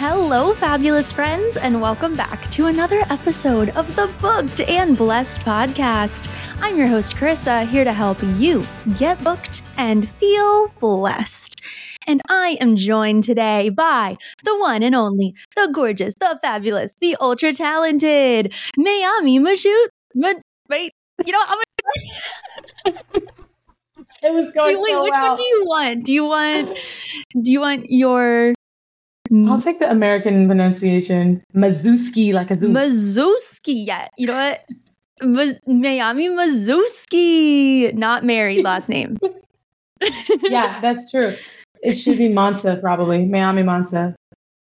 Hello, fabulous friends, and welcome back to another episode of the Booked and Blessed podcast. I'm your host, Karisa, here to help you get booked and feel blessed. And I am joined today by the one and only, the gorgeous, the fabulous, the ultra talented Méami Mashoot. Ma- wait, you know, I'm gonna. it was going. Do, wait, so which well. one do you want? Do you want? Do you want your Mm. I'll take the American pronunciation. Mazuski, like a zoo. Mazuski. Yeah, you know what? Ma- Méami Maszewski, not married last name. yeah, that's true. It should be Mansa, probably. Mayami Mansa.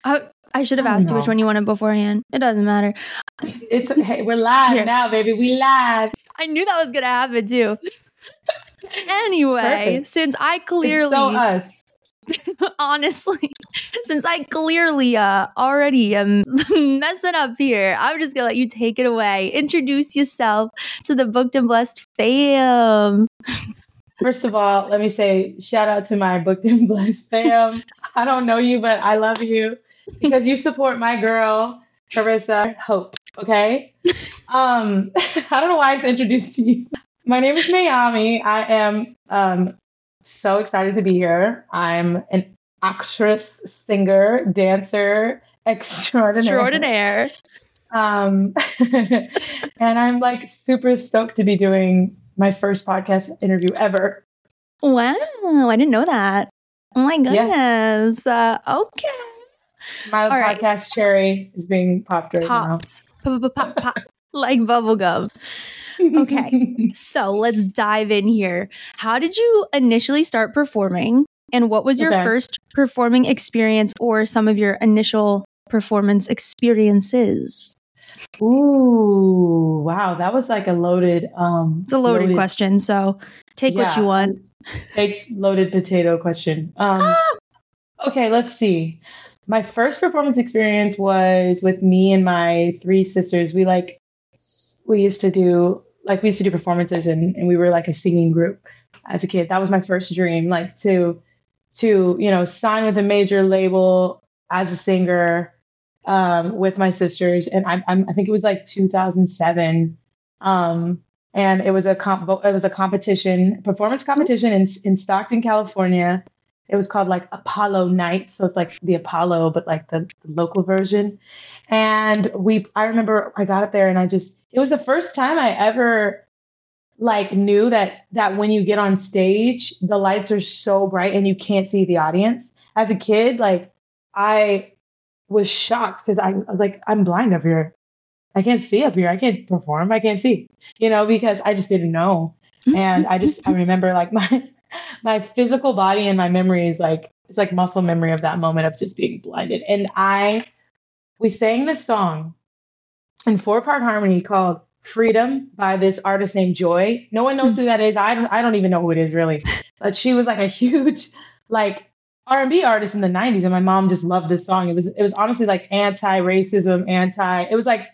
I, I should have asked you which one you wanted beforehand. It doesn't matter. It's hey, we're live Here. now, baby. We live. I knew that was gonna happen too. anyway, since I clearly it's so us. honestly, since I clearly uh, already am messing up here, I'm just gonna let you take it away. Introduce yourself to the booked and blessed fam. First of all, let me say shout out to my booked and blessed fam. I don't know you, but I love you because you support my girl, Karisa Hope. Okay. Um, I don't know why I just introduced you. My name is Méami. I am um, so excited to be here. I'm an actress, singer, dancer extraordinaire. Extraordinaire. Um, and I'm like super stoked to be doing my first podcast interview ever. Wow, I didn't know that. Oh my goodness. Yeah. Uh, okay. My All podcast right. cherry is being popped right Popped. now. Pop, pop, pop, like bubblegum. Okay, so let's dive in here. How did you initially start performing? And what was your okay. first performing experience or some of your initial performance experiences? Ooh, wow, that was like a loaded um It's a loaded, loaded question, so take yeah, what you want. Takes loaded potato question. Um ah! Okay, let's see. My first performance experience was with me and my three sisters. We like we used to do like we used to do performances and, and we were like a singing group as a kid. That was my first dream, like to to you know sign with a major label as a singer um, with my sisters. And I, I'm, I think it was like 2007. Um, and it was a comp- it was a competition, performance competition in in Stockton, California. It was called like Apollo Night, so it's like the Apollo, but like the, the local version. And we, I remember I got up there and I just, it was the first time I ever like knew that that when you get on stage, the lights are so bright and you can't see the audience. As a kid, like I was shocked because I, I was like, I'm blind up here. I can't see up here. I can't perform. I can't see, you know, because I just didn't know. And I just, I remember like my, my physical body and my memory is like, it's like muscle memory of that moment of just being blinded. And I we sang this song in four part harmony called Freedom by this artist named Joy. No one knows who that is. I don't, I don't even know who it is really. But she was like a huge like R&B artist in the 90s and my mom just loved this song. It was it was honestly like anti-racism, anti it was like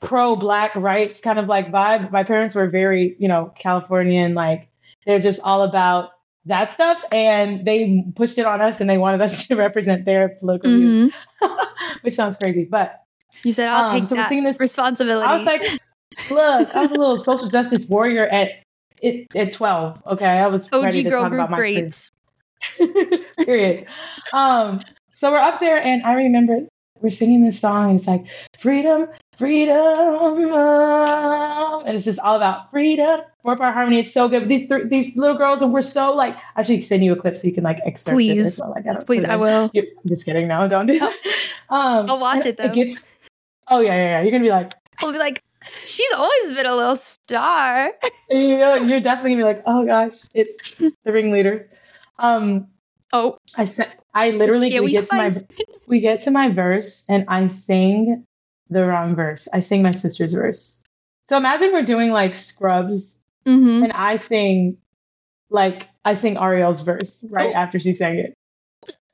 pro black rights kind of like vibe. My parents were very, you know, Californian like they're just all about that stuff and they pushed it on us and they wanted us to represent their political mm-hmm. views which sounds crazy but you said i'll um, take so that this, responsibility. I was like look i was a little social justice warrior at it, at 12 okay? I was OG ready to girl talk group about my grades. Period. Um so we're up there and i remember we're singing this song and it's like freedom freedom and it's just all about freedom four part harmony. It's so good. These th- these little girls and we're so like i should send you a clip so you can like excerpt please. it like, I please i will. You're, i'm just kidding. No don't do that. Um i'll watch it though. it gets, oh yeah, yeah yeah. You're gonna be like i'll be like she's always been a little star. You know you're definitely gonna be like oh gosh it's the ringleader. Um oh. I said i literally we get spice. to my we get to my verse and i sing the wrong verse. I sing my sister's verse. So imagine we're doing like Scrubs mm-hmm. and I sing like I sing Ariel's verse right oh. after she sang it.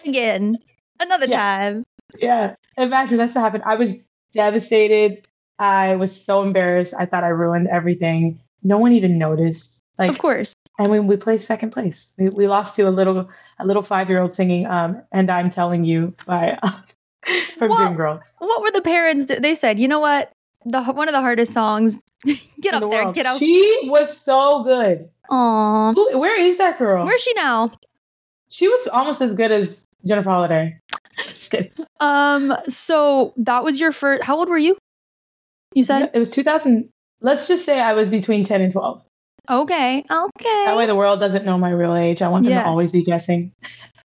Again, another yeah. time. Yeah. Imagine that's what happened. I was devastated. I was so embarrassed. I thought I ruined everything. No one even noticed. Like Of course. And we we placed second place. We, we lost to a little a little five year old singing um and I'm telling you by from What? Dreamgirls. What were the parents? do- They said, you know what? The one of the hardest songs. get in up the there, world. get out. She was so good. Aw. Who, where is that girl? Where's she now? she was almost as good as Jennifer Holliday. Just kidding. Um. So that was your first. How old were you? You said It was 2000. Let's just say I was between 10 and 12. okay. Okay. That way the world doesn't know my real age. I want them Yeah. to always be guessing.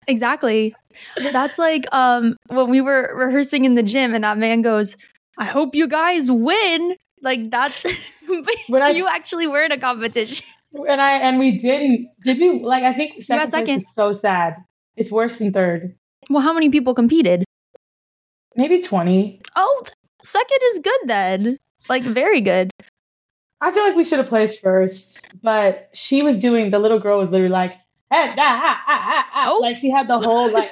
Exactly. That's like um when we were rehearsing in the gym and that man goes, "I hope you guys win." Like that's When I- you actually were in a competition. And I and we didn't. Did we? Like I think second, second. place is so sad. It's worse than third. Well, how many people competed? Maybe 20. Oh, second is good then. Like very good. I feel like we should have placed first, but she was doing. The little girl was literally like, "Eh, ah, ah, ah, ah, ah." Oh. like she had the whole like,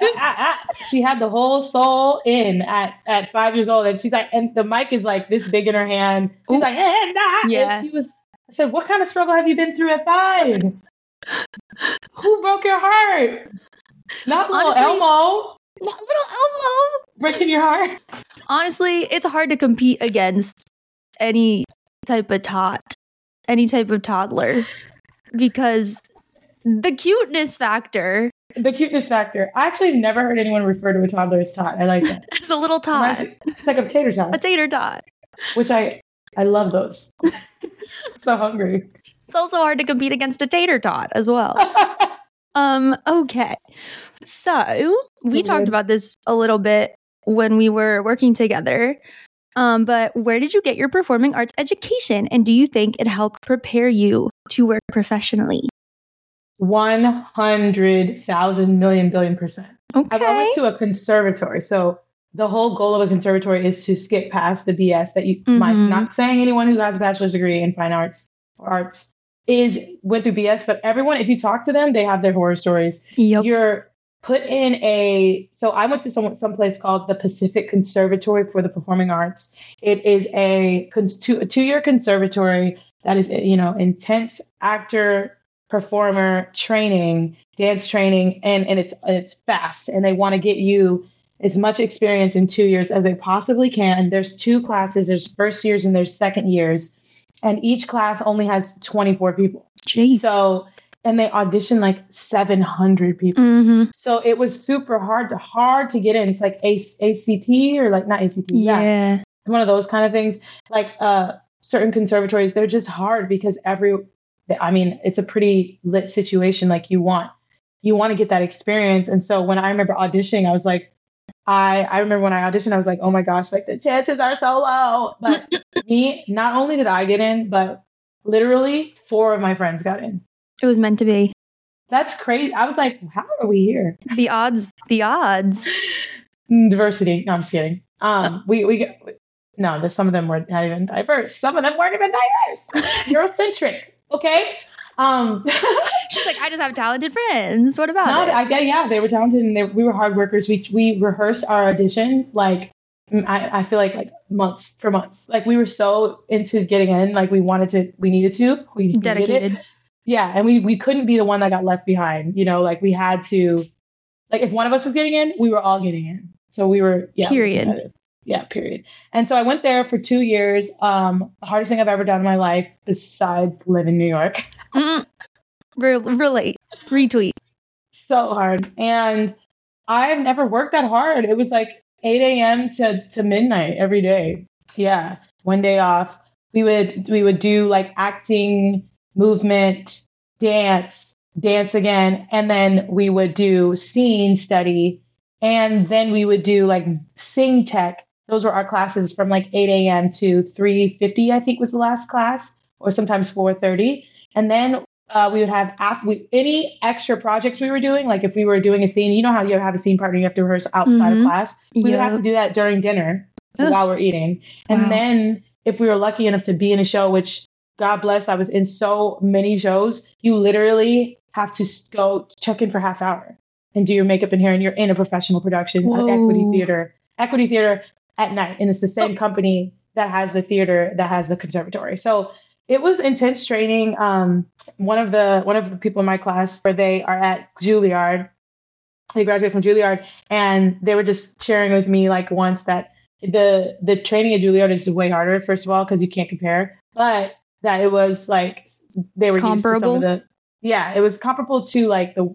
she had the whole soul in at at five years old, and she's like, and the mic is like this big in her hand. She's Ooh. like. Yeah. And she was. I said, "What kind of struggle have you been through at five? Who broke your heart? Not little Honestly- Elmo Not little Elmo. breaking your heart." Honestly, it's hard to compete against any type of tot, any type of toddler, because the cuteness factor The cuteness factor. I actually never heard anyone refer to a toddler as tot. I like that. it's a little tot, Reminds- It's like a tater tot. a tater tot. which I I love those. So hungry. It's also hard to compete against a tater tot as well. Um, okay. So we Good talked about this a little bit when we were working together. Um, but where did you get your performing arts education? And do you think it helped prepare you to work professionally? One hundred thousand million billion percent. Okay. I've went to a conservatory, so the whole goal of a conservatory is to skip past the BS that you might Mhm. not saying anyone who has a bachelor's degree in fine arts or arts is went through BS, but everyone, if you talk to them, they have their horror stories. Yep. You're put in a so I went to some someplace called the Pacific Conservatory for the Performing Arts. It is a two a two year conservatory that is you know intense actor performer training, dance training, and and it's it's fast, and they want to get you as much experience in two years as they possibly can. There's two classes. There's first years and there's second years, and each class only has 24 people. Jeez. So and they audition like 700 people. hmm So it was super hard to hard to get in. It's like A- ACT or like not ACT. Yeah. Yeah. It's one of those kind of things. Like uh certain conservatories, they're just hard because every I mean, it's a pretty lit situation. Like you want you want to get that experience. And so when I remember auditioning, I was like, I I remember when I auditioned, I was like, oh my gosh, like the chances are so low. But me, not only did I get in, but literally four of my friends got in. It was meant to be. That's crazy. I was like, how are we here? The odds, the odds. Diversity. No, I'm just kidding. Um, we we get- no, the, some of them were not even diverse. Some of them weren't even diverse. Eurocentric. Okay. Um, She's like, I just have talented friends. What about no, it? I, yeah, they were talented and they, we were hard workers. We we rehearsed our audition like I, I feel like like months for months. Like we were so into getting in, like we wanted to, we needed to, we. Dedicated. Yeah, and we we couldn't be the one that got left behind. You know, like we had to, like if one of us was getting in, we were all getting in. So we were yeah. Period. Yeah, period. And so I went there for two years. Um, the hardest thing I've ever done in my life, besides live in New York, Mm. Re- relate. Retweet. so hard. And I've never worked that hard. It was like 8 a.m. to to midnight every day. Yeah, one day off. We would we would do like acting, movement, dance, dance again, and then we would do scene study, and then we would do like sing tech. Those were our classes from like 8 a.m. to 3:50, I think was the last class, or sometimes 4:30, and then uh, we would have after we, any extra projects we were doing, like if we were doing a scene, you know how you have a scene partner, you have to rehearse outside Mhm. of class. We would have to do that during dinner Ugh. while we're eating. And Wow. then if we were lucky enough to be in a show, which God bless, I was in so many shows, you literally have to go check in for half hour and do your makeup and hair, and you're in a professional production at Equity Theater. Equity Theater at night, and it's the same company that has the theater that has the conservatory. So it was intense training. Um, one of the one of the people in my class where they are at Juilliard, they graduated from Juilliard, and they were just sharing with me like once that the the training at Juilliard is way harder. First of all, because you can't compare, but that it was like they were used to some Comparable? of the yeah, it was comparable to like the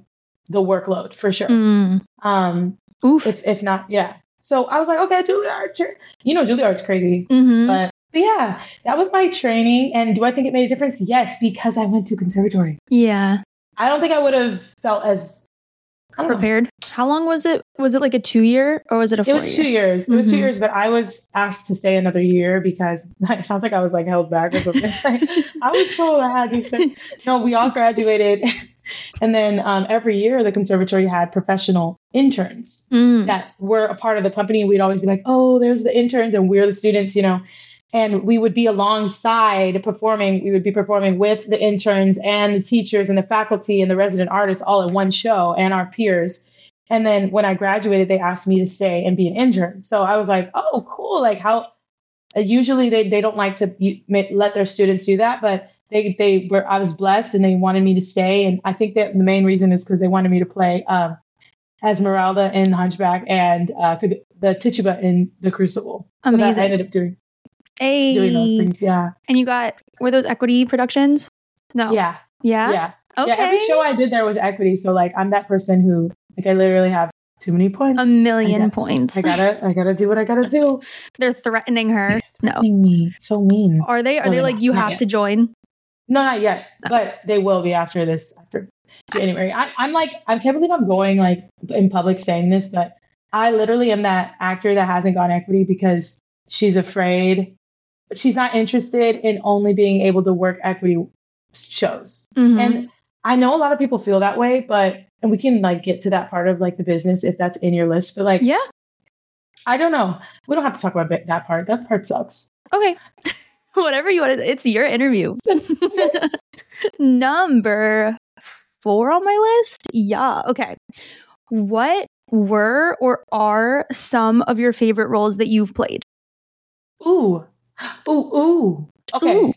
the workload for sure. Mm. Um, Oof. if if not, yeah. So I was like, okay, Juilliard, you know, Juilliard's crazy, hmm but, but yeah, that was my training. And do I think it made a difference? Yes, because I went to conservatory. yeah. I don't think I would have felt as don't know. Prepared. How long was it? Was it like a two year or was it a It was two year? years. It was two Mhm. years, but I was asked to stay another year because it sounds like I was like held back or something. I was told I had to stay. No, we all graduated, and then um, every year the conservatory had professional interns Mm. that were a part of the company. We'd always be like, "Oh, there's the interns, and we're the students," you know. And we would be alongside performing. We would be performing with the interns and the teachers and the faculty and the resident artists all in one show and our peers. And then when I graduated, they asked me to stay and be an intern. So I was like, "Oh, cool! Like how." Usually they, they don't like to let their students do that, but they they were I was blessed and they wanted me to stay. And I think that the main reason is because they wanted me to play um, Esmeralda in Hunchback and uh, the Tituba in The Crucible. Amazing. So that. I ended up doing Hey. doing those things. Yeah, And you got were those equity productions? No. yeah, Yeah. yeah. Okay. Yeah, every show I did there was equity. So like I'm that person who like I literally have too many points. a million I, got- points. I gotta I gotta do what I gotta do. They're threatening her. No. Me, so mean. Are they? Are No, they like not. you have to join? No, not yet, but they will be after this. After January, I, I'm like I can't believe I'm going like in public saying this, but I literally am that actor that hasn't gone equity because she's afraid. She's not interested in only being able to work equity shows. Mhm. And I know a lot of people feel that way, but and we can like get to that part of like the business if that's in your list. But like, yeah. I don't know. We don't have to talk about that part. That part sucks. Okay. Whatever you want. to It's your interview. Number four on my list. Yeah. Okay. What were or are some of your favorite roles that you've played? Ooh, ooh, ooh. Okay, Ooh.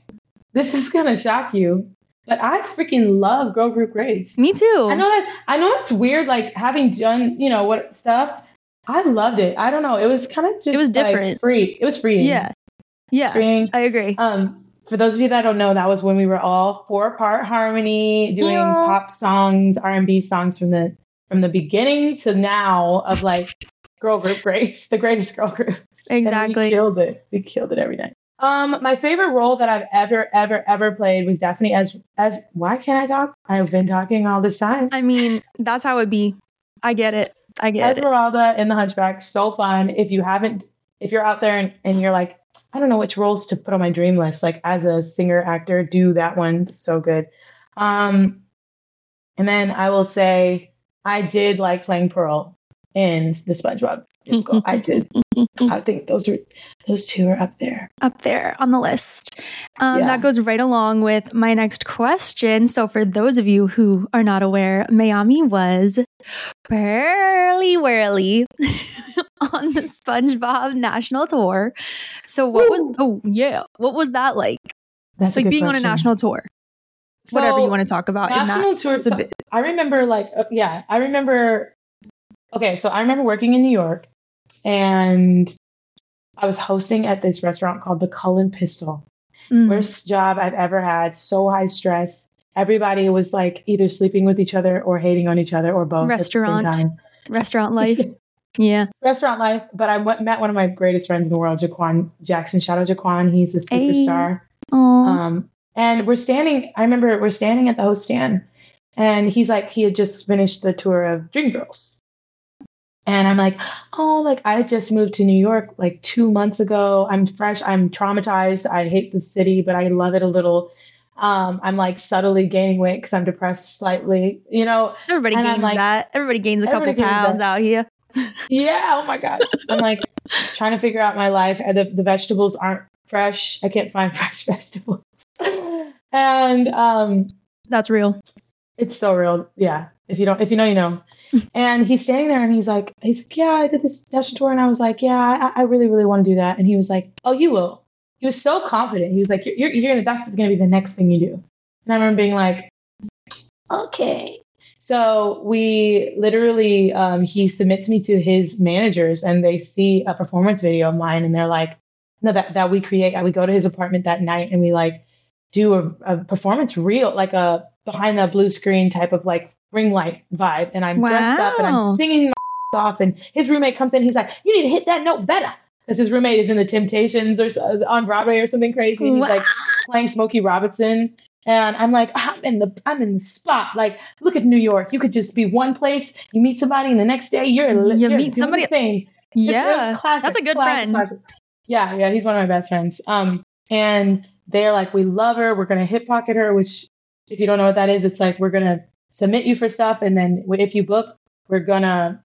this is gonna shock you, but I freaking love Girl Group Greats. Me too. I know that. I know that's weird. Like having done, you know, what stuff. I loved it. I don't know. It was kind of just it was like, different. free. It was free. Yeah. Yeah. freeing. I agree. Um, for those of you that don't know, that was when we were all four part harmony, doing Yeah. pop songs, R and B songs from the from the beginning to now of like girl group greats, the greatest girl groups. Exactly. we killed it. We killed it every night. Um, my favorite role that I've ever, ever, ever played was definitely as as why can't I talk? I've been talking all this time. I mean, that's how it be. I get it. I get it. Esmeralda in the Hunchback, so fun. If you haven't, if you're out there and, and you're like, I don't know which roles to put on my dream list, like as a singer actor, do that one. So good. Um, and then I will say I did like playing Pearl in the SpongeBob musical. I did. I think those are those two are up there. up there on the list. Um, Yeah. That goes right along with my next question. So, for those of you who are not aware, Méami was Pearly Whirly on the SpongeBob national tour. So, what was, Woo. oh, yeah, what was that like? That's Like being on a national tour, whatever you want to talk about in that. national tour. a so bit- I remember, like, uh, yeah, I remember. Okay, so I remember working in New York, and I was hosting at this restaurant called the Cullen Pistol. Mm. Worst job I've ever had. So high stress. Everybody was like either sleeping with each other or hating on each other or both Restaurant. at the same time. Restaurant life. Yeah. Restaurant life. But I went, met one of my greatest friends in the world, Jaquan Jackson. Shout out Jaquan. He's a superstar. Aw. Um, and we're standing, I remember we're standing at the host stand, and he's like, he had just finished the tour of Dreamgirls. And I'm like, oh, like I just moved to New York like two months ago. I'm fresh. I'm traumatized. I hate the city, but I love it a little. Um, I'm like subtly gaining weight because I'm depressed slightly, you know. Everybody gains like- that. Everybody gains a couple gains pounds that. out here. Yeah. Oh my gosh. I'm like trying to figure out my life. And The, the vegetables aren't fresh. I can't find fresh vegetables. and um, That's real. It's so real. Yeah. If you don't, if you know, you know. and he's standing there and he's like, he's like, yeah, I did this national tour. And I was like, yeah, I, I really, really want to do that. And he was like, oh, you will. He was so confident. He was like, you're, you're, you're gonna, that's going to be the next thing you do. And I remember being like, okay. So we literally, um, he submits me to his managers and they see a performance video of mine and they're like, no, that, that we create, we go to his apartment that night and we like do a, a performance reel, like a behind the blue screen type of like ring light vibe. And I'm wow. dressed up and I'm singing off and his roommate comes in. He's like, you need to hit that note better. Because his roommate is in the Temptations or on Broadway or something crazy. And he's wow. like playing Smokey Robinson. And I'm like, I'm in the I'm in the spot. Like, look at New York. You could just be one place. You meet somebody, and the next day you're you you're meet somebody. Thing. Yeah, that's a good classic, friend. Classic. Yeah, yeah, he's one of my best friends. Um, and they're like, we love her. We're gonna hip pocket her. Which, if you don't know what that is, it's like we're gonna submit you for stuff, and then if you book, we're gonna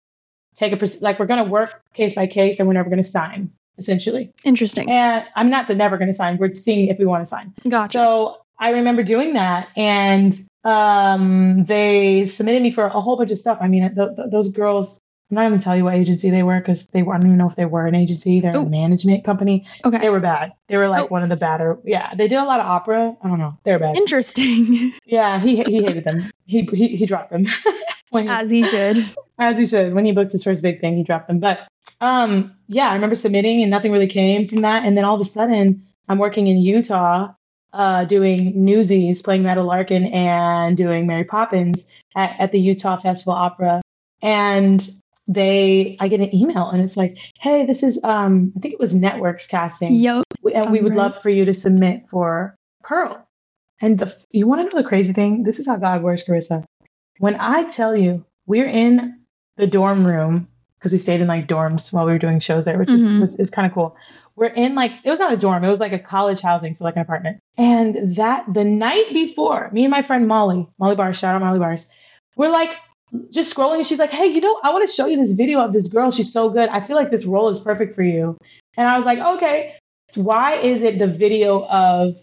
take a like we're gonna work case by case, and we're never gonna sign essentially. Interesting. And I'm not the never going to sign. We're seeing if we want to sign. Gotcha. So I remember doing that, and um, they submitted me for a whole bunch of stuff. I mean, th- th- those girls. I'm not even tell you what agency they were because they were. I don't even know if they were an agency. They're Ooh. a management company. Okay. They were bad. They were like one of the badder. Yeah, they did a lot of opera. I don't know. They were bad. Interesting. Yeah, he he hated them. He he, he dropped them. he, as he should. As he should. When he booked his first big thing, he dropped them. But um, yeah, I remember submitting and nothing really came from that. And then all of a sudden, I'm working in Utah uh, doing Newsies, playing Medda Larkin and doing Mary Poppins at, at the Utah Festival Opera. And they, I get an email and it's like, hey, this is, um, I think it was Networks casting. Yep. And we would right. love for you to submit for Pearl. And the, you want to know the crazy thing? This is how God works, Karisa. When I tell you we're in the dorm room because we stayed in like dorms while we were doing shows there, which mm-hmm. is was, is kind of cool. We're in like it was not a dorm, it was like a college housing, so like an apartment. And that the night before, me and my friend Molly, Molly Bars, shout out Molly Bars, we're like just scrolling and she's like, Hey, you know, I want to show you this video of this girl. She's so good. I feel like this role is perfect for you. And I was like, Okay, why is it the video of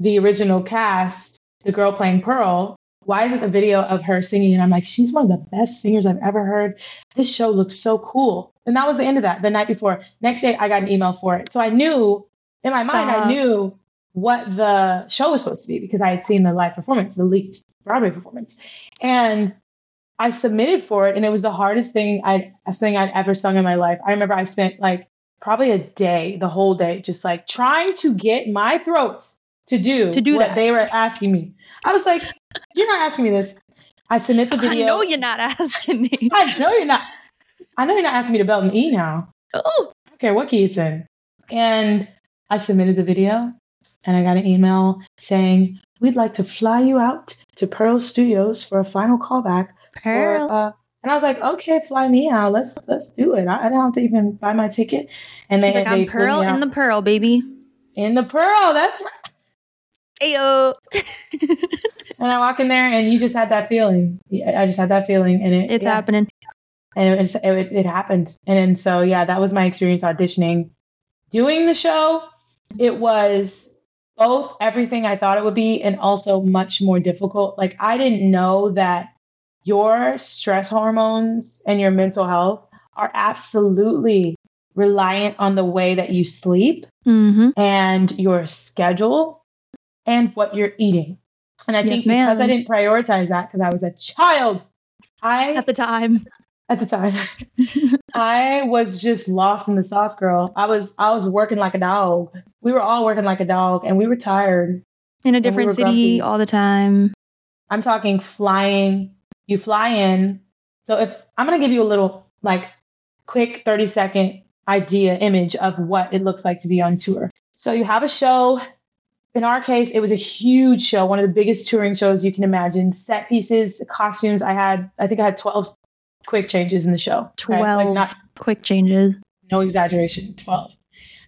the original cast, the girl playing Pearl, why is it the video of her singing? And I'm like, she's one of the best singers I've ever heard. This show looks so cool. And that was the end of that. The night before, next day, I got an email for it. So I knew in my Stop. mind, I knew what the show was supposed to be because I had seen the live performance, the leaked Broadway performance. And I submitted for it, and it was the hardest thing I'd thing I'd ever sung in my life. I remember I spent like probably a day, the whole day, just like trying to get my throat to do, to do what that. they were asking me. I was like, you're not asking me this. I submit the video. I know you're not asking me. I know you're not. I know you're not asking me to belt an E now. Oh. I don't care what key it's in. And I submitted the video and I got an email saying, We'd like to fly you out to Pearl Studios for a final callback. Pearl. For, uh, and I was like, okay, fly me out. Let's let's do it. I, I don't have to even buy my ticket. And they, like, they I'm Pearl in the Pearl, baby. In the Pearl. That's right. Ayo. and I walk in there, and you just had that feeling. I just had that feeling, and it, it's yeah. happening. And it, it, it happened, and, and so yeah, that was my experience auditioning. Doing the show, it was both everything I thought it would be, and also much more difficult. Like I didn't know that your stress hormones and your mental health are absolutely reliant on the way that you sleep mm-hmm. and your schedule and what you're eating. And I yes, think ma'am. because I didn't prioritize that because I was a child, I at the time. At the time, I was just lost in the sauce, girl. I was I was working like a dog. We were all working like a dog, and we were tired. In a different we city grumpy. all the time. I'm talking flying. You fly in. So if I'm gonna give you a little like quick 30 second idea image of what it looks like to be on tour. So you have a show in our case, it was a huge show, one of the biggest touring shows you can imagine. Set pieces, costumes. I had, I think I had 12 quick changes in the show. 12 like not, quick changes. No exaggeration, 12.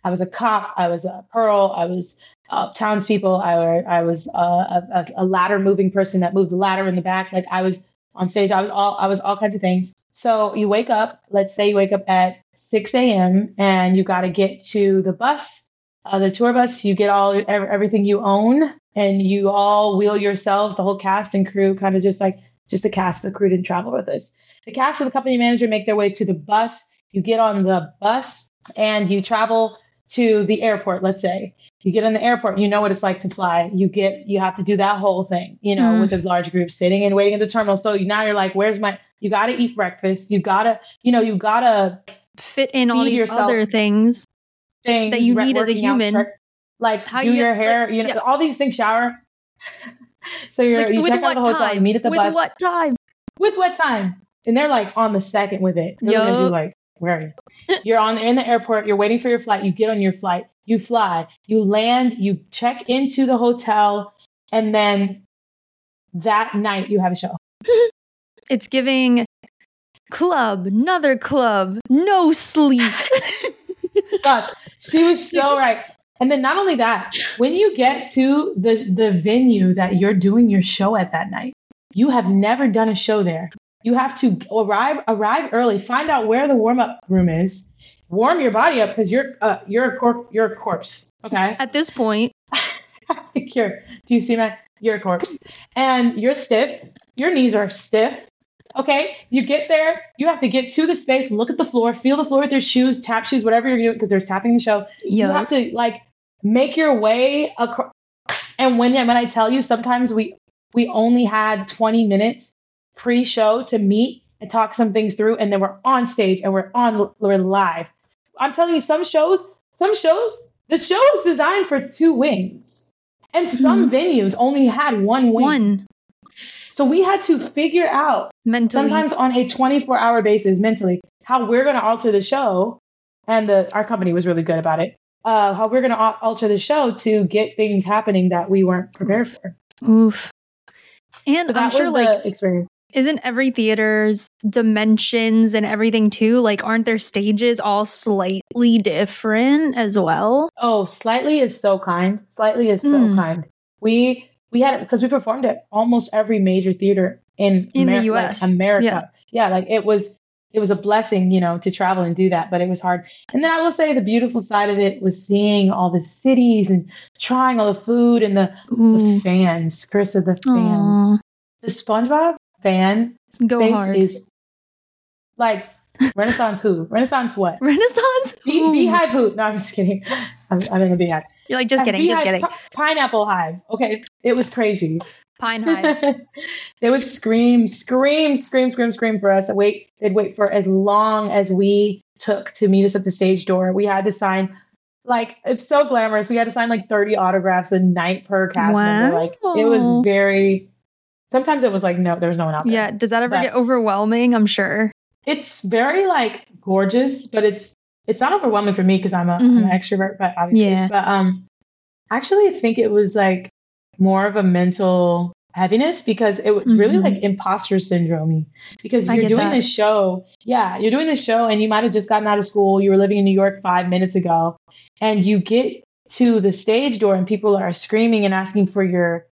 I was a cop. I was a Pearl. I was uh, townspeople. I, were, I was uh, a, a ladder moving person that moved the ladder in the back. Like I was on stage. I was all I was all kinds of things. So you wake up. Let's say you wake up at 6 a.m. and you got to get to the bus uh, the tour bus, you get all everything you own, and you all wheel yourselves. The whole cast and crew, kind of just like just the cast, the crew didn't travel with us. The cast and the company manager make their way to the bus. You get on the bus and you travel to the airport, let's say. You get in the airport, you know what it's like to fly. You get, you have to do that whole thing, you know, Mm. with a large group sitting and waiting at the terminal. So now you're like, where's my, you got to eat breakfast. You got to, you know, you got to Fit in all these other things. things That you need as a out, human. start- like How do you your hair, like, you know, yeah. all these things, shower. So you're, Like, you with check out the hotel, you meet at the with bus. what time? with what time? And they're like on the second with it. They're looking at you like, where are you? You're on in the airport, you're waiting for your flight, you get on your flight, you fly, you land, you check into the hotel, and then that night you have a show. It's giving club, another club, no sleep. She was so right. And then not only that, when you get to the the venue that you're doing your show at that night, you have never done a show there. You have to arrive arrive early, find out where the warm up room is, warm your body up because you're uh, you're a corp you're a corpse. Okay, At this point, you're. Do you see my? You're a corpse, and you're stiff. Your knees are stiff. Okay, you get there. You have to get to the space, look at the floor, feel the floor with your shoes, tap shoes, whatever you're doing, because there's tapping the show you have to like make your way across and when when i tell you sometimes we we only had 20 minutes pre-show to meet and talk some things through and then we're on stage and we're on we're live. I'm telling you some shows some shows the show is designed for two wings. And hmm. some venues only had one wing. One. So we had to figure out mentally. sometimes on a 24 hour basis mentally how we're going to alter the show and the our company was really good about it uh, how we're going to alter the show to get things happening that we weren't prepared for Oof. And so I'm sure, like, experience isn't every theater's dimensions and everything too? Like, aren't their stages all slightly different as well? oh slightly is so kind slightly is so Mm. kind we we had because we performed at almost every major theater in In the Ameri- like, US. america Yeah. yeah like it was it was a blessing, you know, to travel and do that, but it was hard. And then I will say the beautiful side of it was seeing all the cities and trying all the food and the, the fans, Karisa, the fans. Aw. The SpongeBob fan Go hard. is like Renaissance who? Renaissance what? Renaissance? Ooh. Beyhive who? No, I'm just kidding. I'm, I'm in a Beyhive. You're like, just A kidding, just kidding. pi- pineapple hive. Okay, it was crazy. Pine Hive. they would scream, scream, scream, scream, scream for us. Wait, they'd wait for as long as we took to meet us at the stage door. We had to sign like it's so glamorous. We had to sign like 30 autographs a night per cast member. Like it was very sometimes it was like no, there was no one out there. Yeah. Does that ever But- get overwhelming? I'm sure. It's very like gorgeous, but it's it's not overwhelming for me because I'm, a am an Mhm. extrovert, but obviously. Yeah. But um actually I think it was like more of a mental heaviness because it was really Mhm. like imposter syndrome because I you're doing that. this show yeah you're doing this show and you might have just gotten out of school you were living in new york five minutes ago and you get to the stage door and people are screaming and asking for your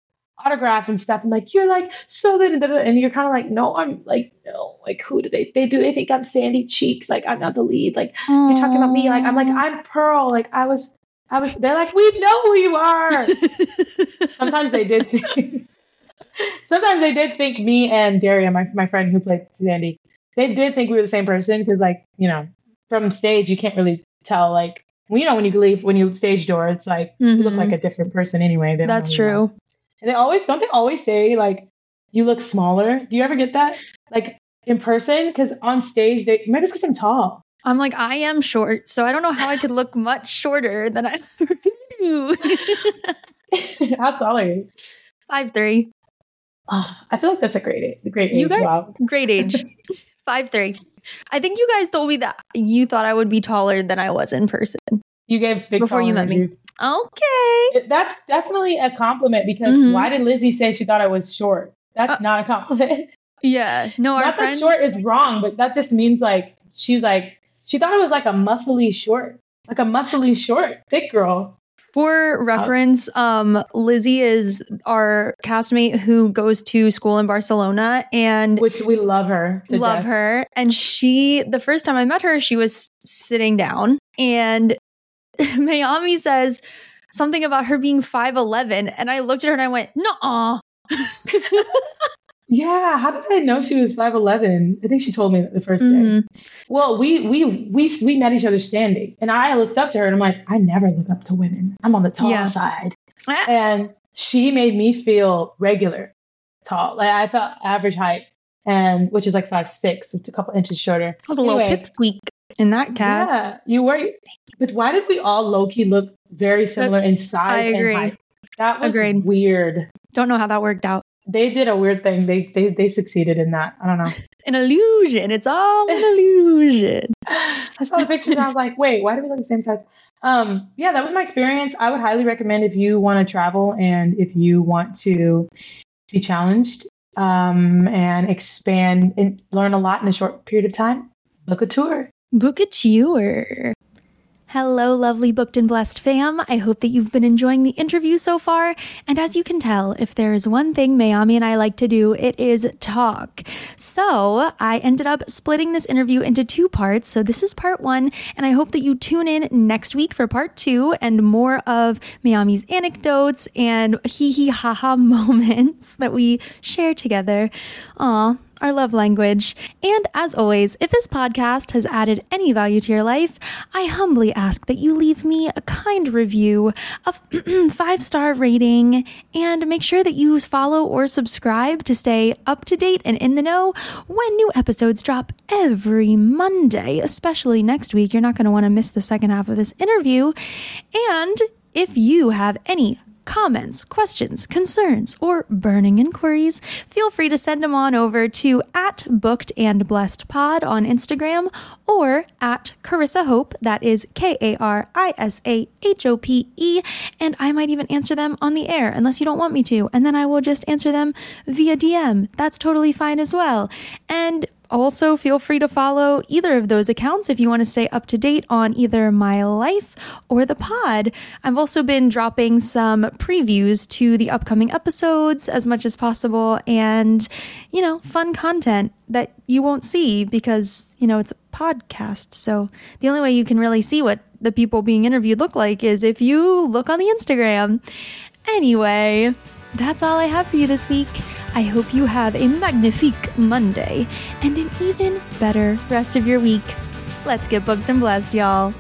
autograph and stuff and like you're like so good da- da- da," and you're kind of like no i'm like no like who do they they do they think i'm sandy cheeks like i'm not the lead like you're talking about me like i'm like i'm pearl like i was i was they're like we know who you are sometimes they did think sometimes they did think me and Daria, my my friend who played Sandy, they did think we were the same person because like, you know, from stage you can't really tell like well, you know when you leave when you stage door, it's like you look Mhm. like a different person anyway. That's true. And they always don't they always say like you look smaller. Do you ever get that? Like in person? Because on stage they maybe it's because I'm tall. I'm like, I am short, so I don't know how I could look much shorter than I do. How tall are you? Five three. Oh, I feel like that's a great age. Great You age. guys- wow. Great age. Five three. I think you guys told me that you thought I would be taller than I was in person. You gave big Before you met me. Okay. That's definitely a compliment because Mhm. why did Lizzie say she thought I was short? That's Uh, not a compliment. Yeah. No, our not friend. that short is wrong, but that just means like she's like she thought it was like a muscly short, like a muscly short, thick girl. For reference, um, Lizzie is our castmate who goes to school in Barcelona and Which we love her. Love death. her. And she, the first time I met her, she was sitting down and Méami says something about her being 5'11. And I looked at her and I went, no. Yeah, how did I know she was 5'11? I think she told me that the 1st Mhm. day. Well, we we we we met each other standing, and I looked up to her, and I'm like, I never look up to women. I'm on the tall Yeah. side, Ah, and she made me feel regular tall. Like I felt average height, and which is like five six, which is a couple inches shorter. I was a little Anyway. pipsqueak in that cast. Yeah, you were. But why did we all low key look very similar in size I agree. and? That was Agreed. weird. Don't know how that worked out. They did a weird thing. They they they succeeded in that. I don't know. An illusion. It's all an illusion. I saw the pictures and I was like, wait, why do we look the same size? Um, yeah, that was my experience. I would highly recommend if you want to travel and if you want to be challenged um, and expand and learn a lot in a short period of time, book a tour. Book a tour. Hello, lovely booked and blessed fam. I hope that you've been enjoying the interview so far. And as you can tell, if there is one thing Méami and I like to do, it is talk. So I ended up splitting this interview into two parts. So this is part one, and I hope that you tune in next week for part two and more of Méami's anecdotes and hee hee ha ha moments that we share together. Aw, our love language. And as always, if this podcast has added any value to your life, I humbly ask that you leave me a kind review, a five star rating, and make sure that you follow or subscribe to stay up to date and in the know when new episodes drop every Monday, especially next week. You're not going to want to miss the second half of this interview. And if you have any comments, questions, concerns, or burning inquiries, feel free to send them on over to at booked and blessed pod on Instagram or at Karisa Hope. That is K A R I S A H O P E. And I might even answer them on the air unless you don't want me to. And then I will just answer them via DM. That's totally fine as well. And also, feel free to follow either of those accounts if you want to stay up to date on either my life or the pod. I've also been dropping some previews to the upcoming episodes as much as possible and, you know, fun content that you won't see because, you know, it's a podcast. So the only way you can really see what the people being interviewed look like is if you look on the Instagram. Anyway, that's all I have for you this week. I hope you have a magnifique Monday and an even better rest of your week. Let's get booked and blessed, y'all.